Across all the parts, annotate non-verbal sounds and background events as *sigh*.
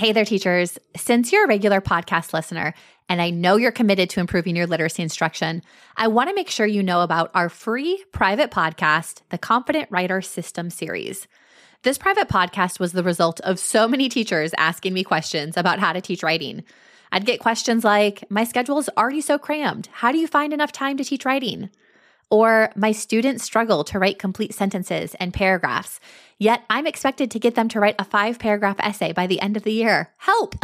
Hey there, teachers. Since you're a regular podcast listener, and I know you're committed to improving your literacy instruction, I want to make sure you know about our free private podcast, the Confident Writer System series. This private podcast was the result of so many teachers asking me questions about how to teach writing. I'd get questions like, My schedule is already so crammed. How do you find enough time to teach writing? Or, My students struggle to write complete sentences and paragraphs. Yet I'm expected to get them to write a five paragraph essay by the end of the year. Help!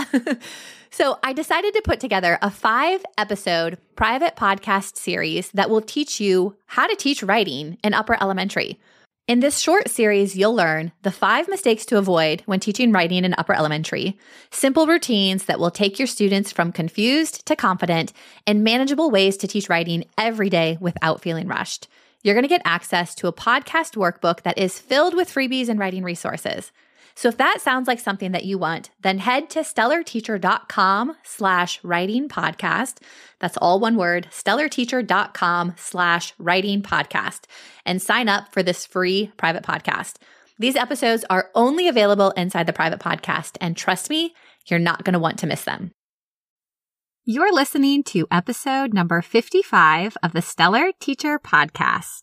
*laughs* so I decided to put together a five episode private podcast series that will teach you how to teach writing in upper elementary. In this short series, you'll learn the five mistakes to avoid when teaching writing in upper elementary, simple routines that will take your students from confused to confident, and manageable ways to teach writing every day without feeling rushed you're going to get access to a podcast workbook that is filled with freebies and writing resources. So if that sounds like something that you want, then head to stellarteacher.com slash writing podcast. That's all one word, stellarteacher.com slash writing podcast and sign up for this free private podcast. These episodes are only available inside the private podcast. And trust me, you're not going to want to miss them. You're listening to episode number 55 of the Stellar Teacher Podcast.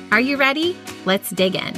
Are you ready? Let's dig in.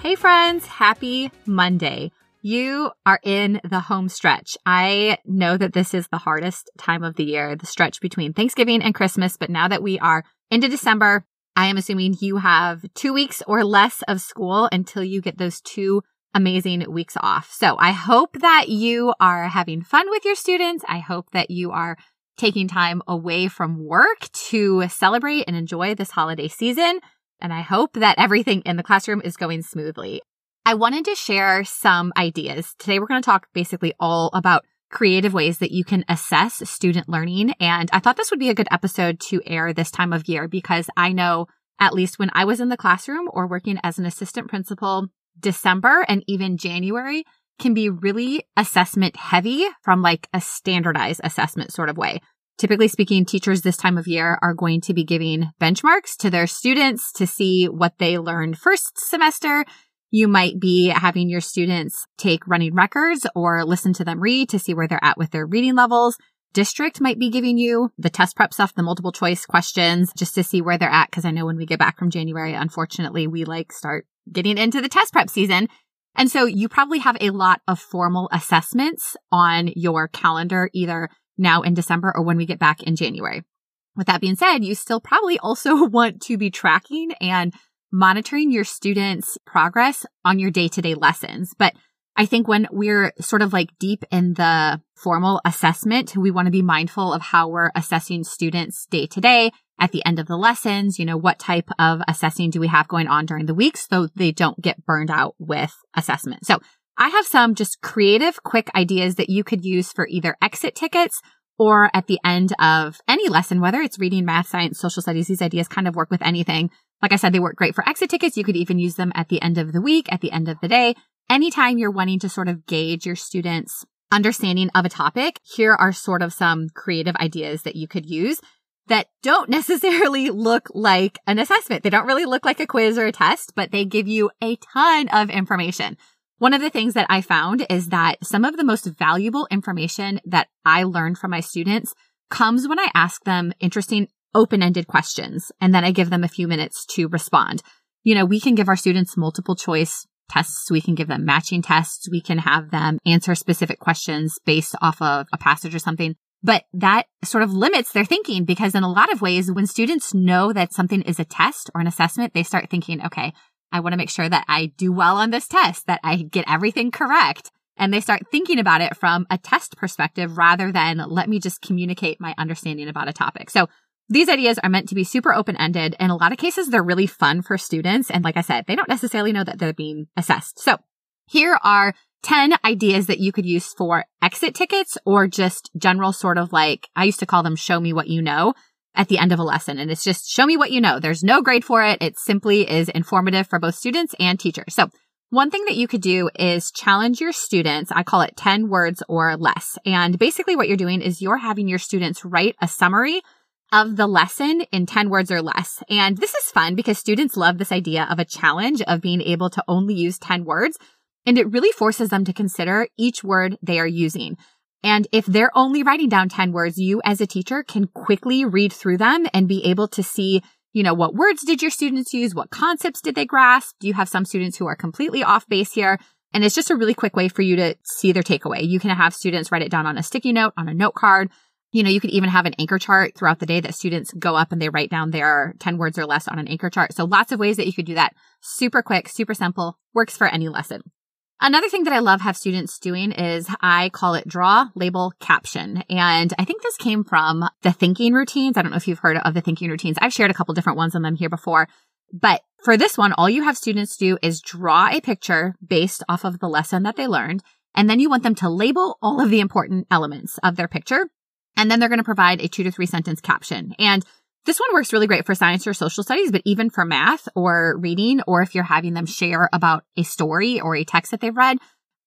Hey, friends, happy Monday. You are in the home stretch. I know that this is the hardest time of the year, the stretch between Thanksgiving and Christmas. But now that we are into December, I am assuming you have two weeks or less of school until you get those two amazing weeks off. So I hope that you are having fun with your students. I hope that you are taking time away from work to celebrate and enjoy this holiday season. And I hope that everything in the classroom is going smoothly. I wanted to share some ideas. Today, we're going to talk basically all about creative ways that you can assess student learning. And I thought this would be a good episode to air this time of year because I know at least when I was in the classroom or working as an assistant principal, December and even January can be really assessment heavy from like a standardized assessment sort of way. Typically speaking, teachers this time of year are going to be giving benchmarks to their students to see what they learned first semester you might be having your students take running records or listen to them read to see where they're at with their reading levels. District might be giving you the test prep stuff, the multiple choice questions just to see where they're at. Cause I know when we get back from January, unfortunately, we like start getting into the test prep season. And so you probably have a lot of formal assessments on your calendar, either now in December or when we get back in January. With that being said, you still probably also *laughs* want to be tracking and monitoring your students' progress on your day to day lessons. But I think when we're sort of like deep in the formal assessment, we want to be mindful of how we're assessing students day to day at the end of the lessons. You know, what type of assessing do we have going on during the week so they don't get burned out with assessment. So I have some just creative, quick ideas that you could use for either exit tickets or at the end of any lesson, whether it's reading, math, science, social studies, these ideas kind of work with anything. Like I said, they work great for exit tickets. You could even use them at the end of the week, at the end of the day. Anytime you're wanting to sort of gauge your students' understanding of a topic, here are sort of some creative ideas that you could use that don't *laughs* necessarily look like an assessment. They don't really look like a quiz or a test, but they give you a ton of information. One of the things that I found is that some of the most valuable information that I learned from my students comes when I ask them interesting open-ended questions and then I give them a few minutes to respond. You know, we can give our students multiple choice tests. We can give them matching tests. We can have them answer specific questions based off of a passage or something. But that sort of limits their thinking because in a lot of ways, when students know that something is a test or an assessment, they start thinking, okay, I want to make sure that I do well on this test, that I get everything correct. and they start thinking about it from a test perspective rather than let me just communicate my understanding about a topic. So these ideas are meant to be super open ended. In a lot of cases, they're really fun for students. And like I said, they don't necessarily know that they're being assessed. So here are 10 ideas that you could use for exit tickets or just general sort of like, I used to call them show me what you know at the end of a lesson. And it's just show me what you know. There's no grade for it. It simply is informative for both students and teachers. So one thing that you could do is challenge your students. I call it 10 words or less. And basically what you're doing is you're having your students write a summary of the lesson in 10 words or less. And this is fun because students love this idea of a challenge of being able to only use 10 words. And it really forces them to consider each word they are using. And if they're only writing down 10 words, you as a teacher can quickly read through them and be able to see, you know, what words did your students use? What concepts did they grasp? Do you have some students who are completely off base here? And it's just a really quick way for you to see their takeaway. You can have students write it down on a sticky note, on a note card. You know, you could even have an anchor chart throughout the day that students go up and they write down their 10 words or less on an anchor chart. So lots of ways that you could do that. Super quick, super simple, works for any lesson. Another thing that I love have students doing is I call it draw, label, caption. And I think this came from the thinking routines. I don't know if you've heard of the thinking routines. I've shared a couple different ones on them here before. But for this one, all you have students do is draw a picture based off of the lesson that they learned. And then you want them to label all of the important elements of their picture. And then they're going to provide a two to three sentence caption. And this one works really great for science or social studies, but even for math or reading, or if you're having them share about a story or a text that they've read.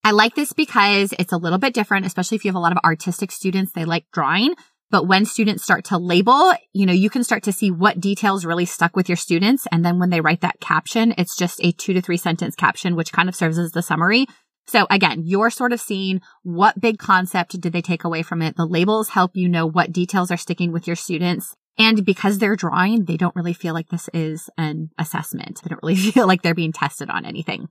I like this because it's a little bit different, especially if you have a lot of artistic students. They like drawing. But when students start to label, you know, you can start to see what details really stuck with your students. And then when they write that caption, it's just a two to three sentence caption, which kind of serves as the summary. So again, you're sort of seeing what big concept did they take away from it. The labels help you know what details are sticking with your students. And because they're drawing, they don't really feel like this is an assessment. They don't really *laughs* feel like they're being tested on anything.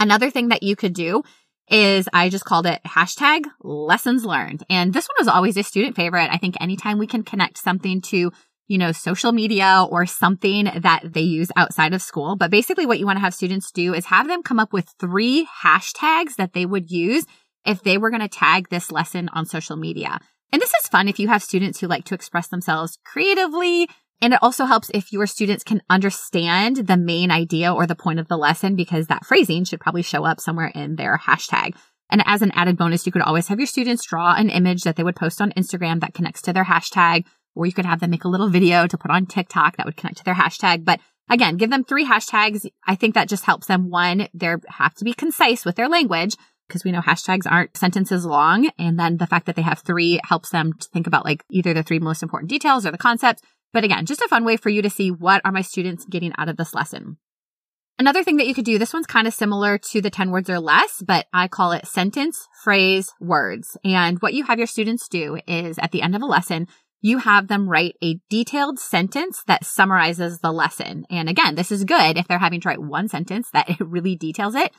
Another thing that you could do is I just called it hashtag lessons learned. And this one was always a student favorite. I think anytime we can connect something to, you know, social media or something that they use outside of school. But basically what you want to have students do is have them come up with three hashtags that they would use if they were going to tag this lesson on social media. And this is fun if you have students who like to express themselves creatively. And it also helps if your students can understand the main idea or the point of the lesson because that phrasing should probably show up somewhere in their hashtag. And as an added bonus, you could always have your students draw an image that they would post on Instagram that connects to their hashtag, or you could have them make a little video to put on TikTok that would connect to their hashtag. But again, give them three hashtags. I think that just helps them. One, they have to be concise with their language because we know hashtags aren't sentences long. And then the fact that they have three helps them to think about like either the three most important details or the concepts. But again, just a fun way for you to see what are my students getting out of this lesson. Another thing that you could do, this one's kind of similar to the 10 words or less, but I call it sentence, phrase, words. And what you have your students do is at the end of a lesson, you have them write a detailed sentence that summarizes the lesson. And again, this is good if they're having to write one sentence that *laughs* it really details it.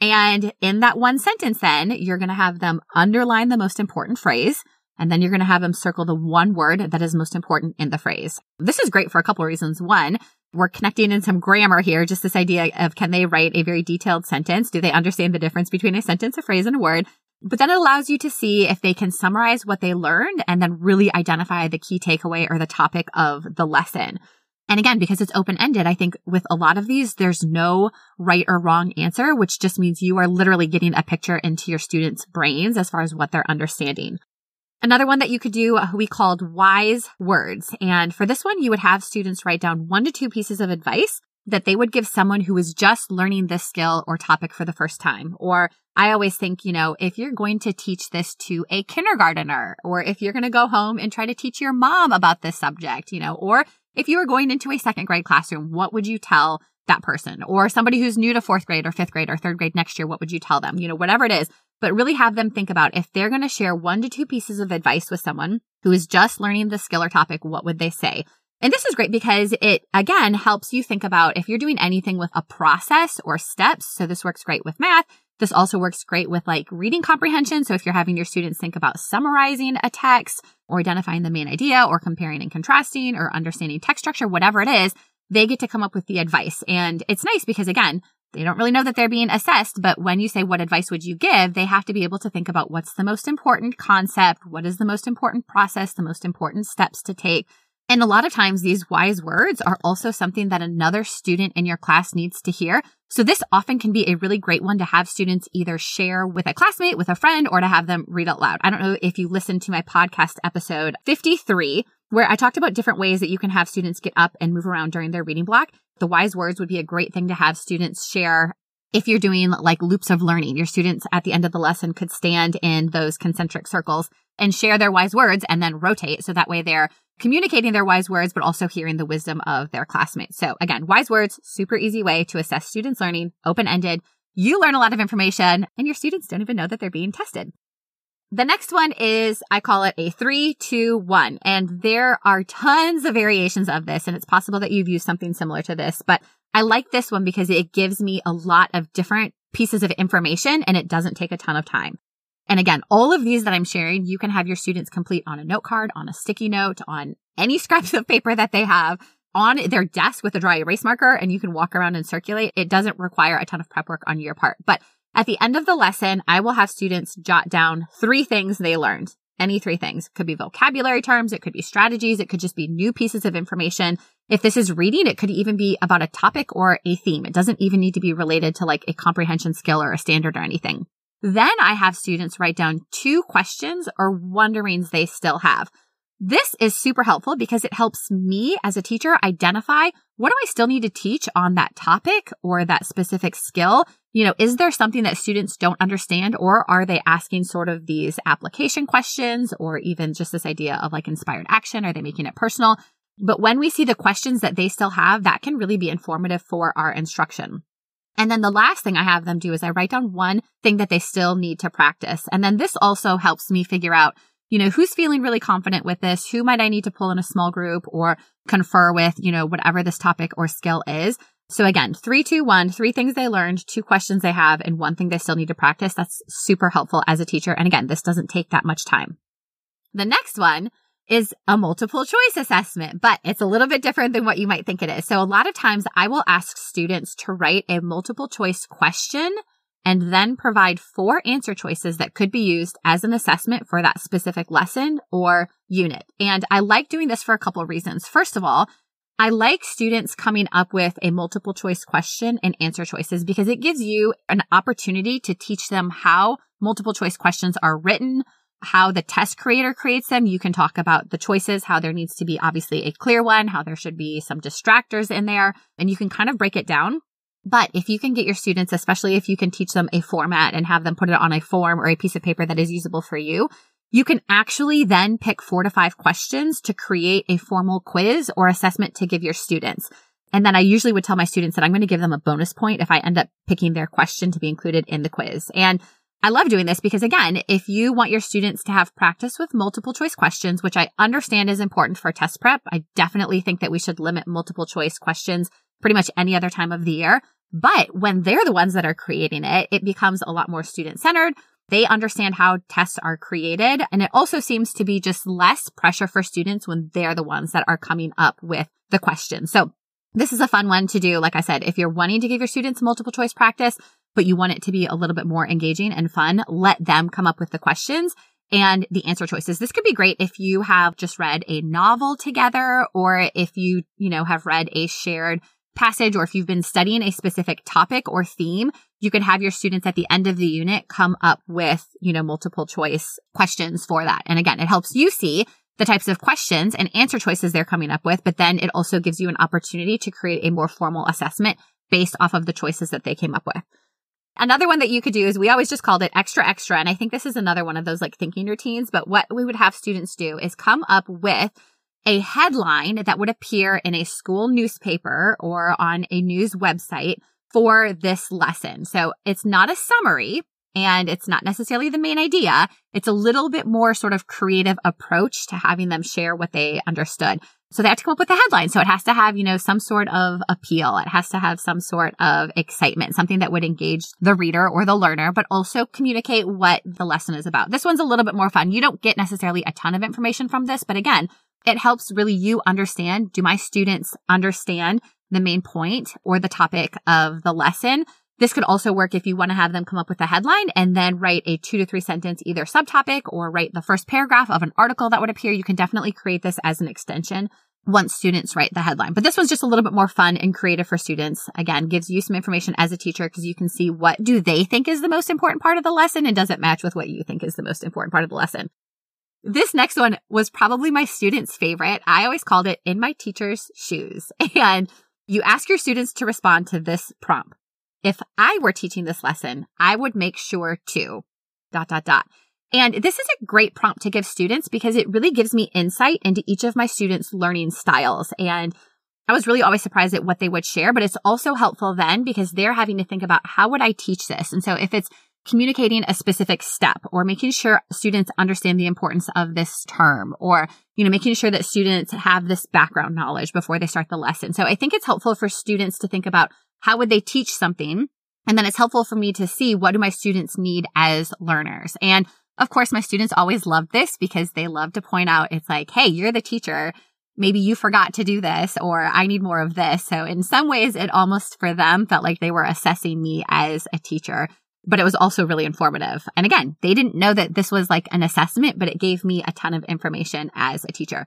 And in that one sentence, then you're going to have them underline the most important phrase. And then you're going to have them circle the one word that is most important in the phrase. This is great for a couple of reasons. One, we're connecting in some grammar here, just this idea of can they write a very detailed sentence? Do they understand the difference between a sentence, a phrase, and a word? But then it allows you to see if they can summarize what they learned and then really identify the key takeaway or the topic of the lesson. And again, because it's open ended, I think with a lot of these, there's no right or wrong answer, which just means you are literally getting a picture into your students' brains as far as what they're understanding. Another one that you could do, uh, we called wise words. And for this one, you would have students write down one to two pieces of advice that they would give someone who is just learning this skill or topic for the first time. Or I always think, you know, if you're going to teach this to a kindergartner, or if you're going to go home and try to teach your mom about this subject, you know, or if you were going into a second grade classroom, what would you tell that person? Or somebody who's new to fourth grade or fifth grade or third grade next year, what would you tell them? You know, whatever it is, but really have them think about if they're going to share one to two pieces of advice with someone who is just learning the skill or topic, what would they say? And this is great because it again helps you think about if you're doing anything with a process or steps. So this works great with math. This also works great with like reading comprehension. So if you're having your students think about summarizing a text or identifying the main idea or comparing and contrasting or understanding text structure, whatever it is, they get to come up with the advice. And it's nice because again, they don't really know that they're being assessed, but when you say, what advice would you give? They have to be able to think about what's the most important concept? What is the most important process? The most important steps to take? And a lot of times these wise words are also something that another student in your class needs to hear. So this often can be a really great one to have students either share with a classmate, with a friend, or to have them read out loud. I don't know if you listened to my podcast episode 53, where I talked about different ways that you can have students get up and move around during their reading block. The wise words would be a great thing to have students share if you're doing like loops of learning, your students at the end of the lesson could stand in those concentric circles and share their wise words and then rotate. So that way they're communicating their wise words, but also hearing the wisdom of their classmates. So again, wise words, super easy way to assess students learning, open ended. You learn a lot of information and your students don't even know that they're being tested. The next one is, I call it a three, two, one. And there are tons of variations of this. And it's possible that you've used something similar to this, but I like this one because it gives me a lot of different pieces of information and it doesn't take a ton of time. And again, all of these that I'm sharing, you can have your students complete on a note card, on a sticky note, on any *laughs* scraps of paper that they have on their desk with a dry erase marker and you can walk around and circulate. It doesn't require a ton of prep work on your part. But at the end of the lesson, I will have students jot down three things they learned. Any three things. Could be vocabulary terms. It could be strategies. It could just be new pieces of information. If this is reading, it could even be about a topic or a theme. It doesn't even need to be related to like a comprehension skill or a standard or anything. Then I have students write down two questions or wonderings they still have. This is super helpful because it helps me as a teacher identify what do I still need to teach on that topic or that specific skill? You know, is there something that students don't understand or are they asking sort of these application questions or even just this idea of like inspired action? Are they making it personal? But when we see the questions that they still have, that can really be informative for our instruction. And then the last thing I have them do is I write down one thing that they still need to practice. And then this also helps me figure out, you know, who's feeling really confident with this? Who might I need to pull in a small group or confer with, you know, whatever this topic or skill is. So again, three, two, one, three things they learned, two questions they have, and one thing they still need to practice. That's super helpful as a teacher. And again, this doesn't take that much time. The next one is a multiple choice assessment, but it's a little bit different than what you might think it is. So a lot of times I will ask students to write a multiple choice question and then provide four answer choices that could be used as an assessment for that specific lesson or unit. And I like doing this for a couple of reasons. First of all, I like students coming up with a multiple choice question and answer choices because it gives you an opportunity to teach them how multiple choice questions are written, how the test creator creates them. You can talk about the choices, how there needs to be obviously a clear one, how there should be some distractors in there, and you can kind of break it down. But if you can get your students, especially if you can teach them a format and have them put it on a form or a piece of paper that is usable for you, you can actually then pick four to five questions to create a formal quiz or assessment to give your students. And then I usually would tell my students that I'm going to give them a bonus point if I end up picking their question to be included in the quiz. And I love doing this because again, if you want your students to have practice with multiple choice questions, which I understand is important for test prep, I definitely think that we should limit multiple choice questions pretty much any other time of the year. But when they're the ones that are creating it, it becomes a lot more student centered. They understand how tests are created. And it also seems to be just less pressure for students when they're the ones that are coming up with the questions. So this is a fun one to do. Like I said, if you're wanting to give your students multiple choice practice, but you want it to be a little bit more engaging and fun, let them come up with the questions and the answer choices. This could be great if you have just read a novel together or if you, you know, have read a shared passage or if you've been studying a specific topic or theme, you can have your students at the end of the unit come up with, you know, multiple choice questions for that. And again, it helps you see the types of questions and answer choices they're coming up with, but then it also gives you an opportunity to create a more formal assessment based off of the choices that they came up with. Another one that you could do is we always just called it extra extra. And I think this is another one of those like thinking routines. But what we would have students do is come up with a headline that would appear in a school newspaper or on a news website for this lesson. So it's not a summary and it's not necessarily the main idea. It's a little bit more sort of creative approach to having them share what they understood. So they have to come up with a headline. So it has to have, you know, some sort of appeal. It has to have some sort of excitement, something that would engage the reader or the learner, but also communicate what the lesson is about. This one's a little bit more fun. You don't get necessarily a ton of information from this, but again, it helps really you understand. Do my students understand the main point or the topic of the lesson. This could also work if you want to have them come up with a headline and then write a two to three sentence either subtopic or write the first paragraph of an article that would appear. You can definitely create this as an extension once students write the headline. But this one's just a little bit more fun and creative for students. Again, gives you some information as a teacher because you can see what do they think is the most important part of the lesson and does it match with what you think is the most important part of the lesson. This next one was probably my students' favorite. I always called it in my teacher's shoes. *laughs* And you ask your students to respond to this prompt. If I were teaching this lesson, I would make sure to dot, dot, dot. And this is a great prompt to give students because it really gives me insight into each of my students' learning styles. And I was really always surprised at what they would share, but it's also helpful then because they're having to think about how would I teach this? And so if it's communicating a specific step or making sure students understand the importance of this term or, you know, making sure that students have this background knowledge before they start the lesson. So I think it's helpful for students to think about how would they teach something? And then it's helpful for me to see what do my students need as learners? And of course, my students always love this because they love to point out it's like, Hey, you're the teacher. Maybe you forgot to do this or I need more of this. So in some ways, it almost for them felt like they were assessing me as a teacher, but it was also really informative. And again, they didn't know that this was like an assessment, but it gave me a ton of information as a teacher.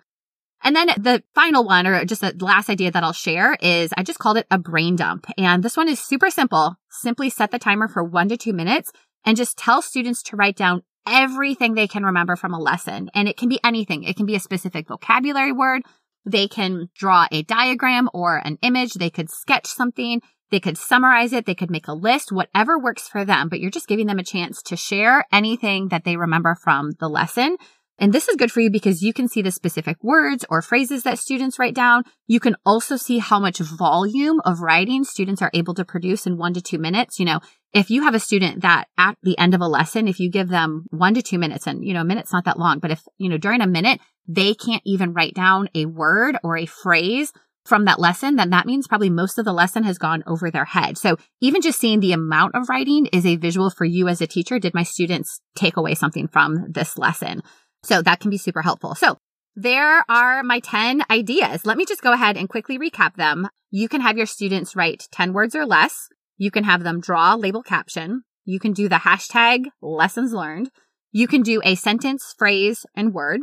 And then the final one, or just the last idea that I'll share is I just called it a brain dump. And this one is super simple. Simply set the timer for one to two minutes and just tell students to write down everything they can remember from a lesson. And it can be anything. It can be a specific vocabulary word. They can draw a diagram or an image. They could sketch something. They could summarize it. They could make a list, whatever works for them, but you're just giving them a chance to share anything that they remember from the lesson. And this is good for you because you can see the specific words or phrases that students write down. You can also see how much volume of writing students are able to produce in one to two minutes. You know, if you have a student that at the end of a lesson, if you give them one to two minutes and, you know, a minute's not that long, but if, you know, during a minute, they can't even write down a word or a phrase from that lesson, then that means probably most of the lesson has gone over their head. So even just seeing the amount of writing is a visual for you as a teacher. Did my students take away something from this lesson? So that can be super helpful. So there are my 10 ideas. Let me just go ahead and quickly recap them. You can have your students write 10 words or less. You can have them draw, label, caption. You can do the hashtag lessons learned. You can do a sentence, phrase, and word.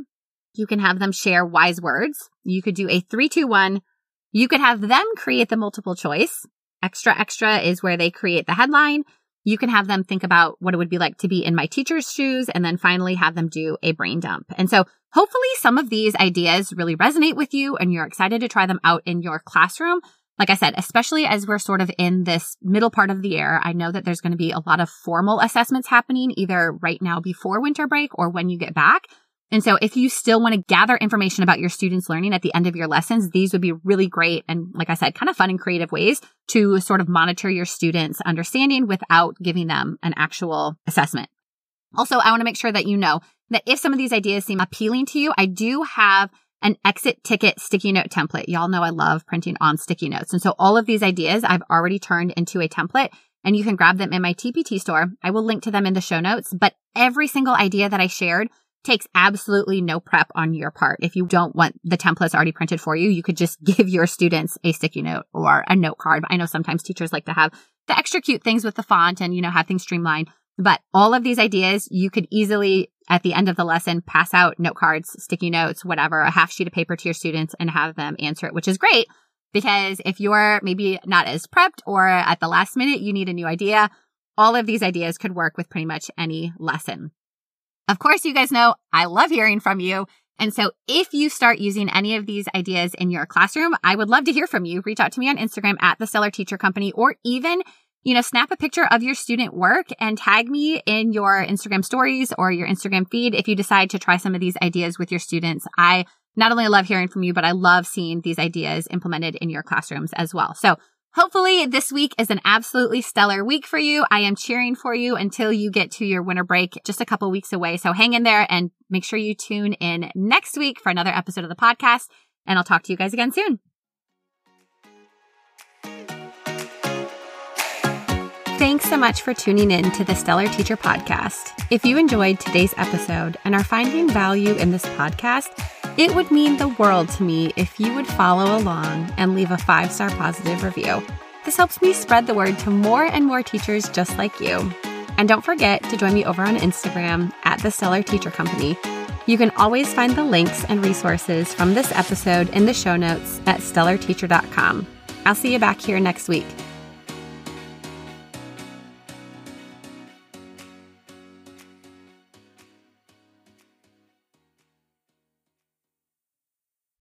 You can have them share wise words. You could do a three, two, one. You could have them create the multiple choice. Extra, extra is where they create the headline. You can have them think about what it would be like to be in my teacher's shoes and then finally have them do a brain dump. And so hopefully some of these ideas really resonate with you and you're excited to try them out in your classroom. Like I said, especially as we're sort of in this middle part of the year, I know that there's going to be a lot of formal assessments happening either right now before winter break or when you get back. And so if you still want to gather information about your students learning at the end of your lessons, these would be really great. And like I said, kind of fun and creative ways to sort of monitor your students understanding without giving them an actual assessment. Also, I want to make sure that you know that if some of these ideas seem appealing to you, I do have an exit ticket sticky note template. Y'all know I love printing on sticky notes. And so all of these ideas I've already turned into a template and you can grab them in my TPT store. I will link to them in the show notes, but every single idea that I shared takes absolutely no prep on your part. If you don't want the templates already printed for you, you could just *laughs* give your students a sticky note or a note card. I know sometimes teachers like to have the extra cute things with the font and, you know, have things streamlined. But all of these ideas, you could easily at the end of the lesson pass out note cards, sticky notes, whatever, a half sheet of paper to your students and have them answer it, which is great because if you're maybe not as prepped or at the last minute, you need a new idea. All of these ideas could work with pretty much any lesson. Of course, you guys know I love hearing from you. And so if you start using any of these ideas in your classroom, I would love to hear from you. Reach out to me on Instagram at the Stellar Teacher Company or even, you know, snap a picture of your student work and tag me in your Instagram stories or your Instagram feed if you decide to try some of these ideas with your students. I not only love hearing from you, but I love seeing these ideas implemented in your classrooms as well. So Hopefully this week is an absolutely stellar week for you. I am cheering for you until you get to your winter break just a couple weeks away. So hang in there and make sure you tune in next week for another episode of the podcast. And I'll talk to you guys again soon. Thanks so much for tuning in to the Stellar Teacher Podcast. If you enjoyed today's episode and are finding value in this podcast, It would mean the world to me if you would follow along and leave a five star positive review. This helps me spread the word to more and more teachers just like you. And don't forget to join me over on Instagram at the Stellar Teacher Company. You can always find the links and resources from this episode in the show notes at stellarteacher.com. I'll see you back here next week.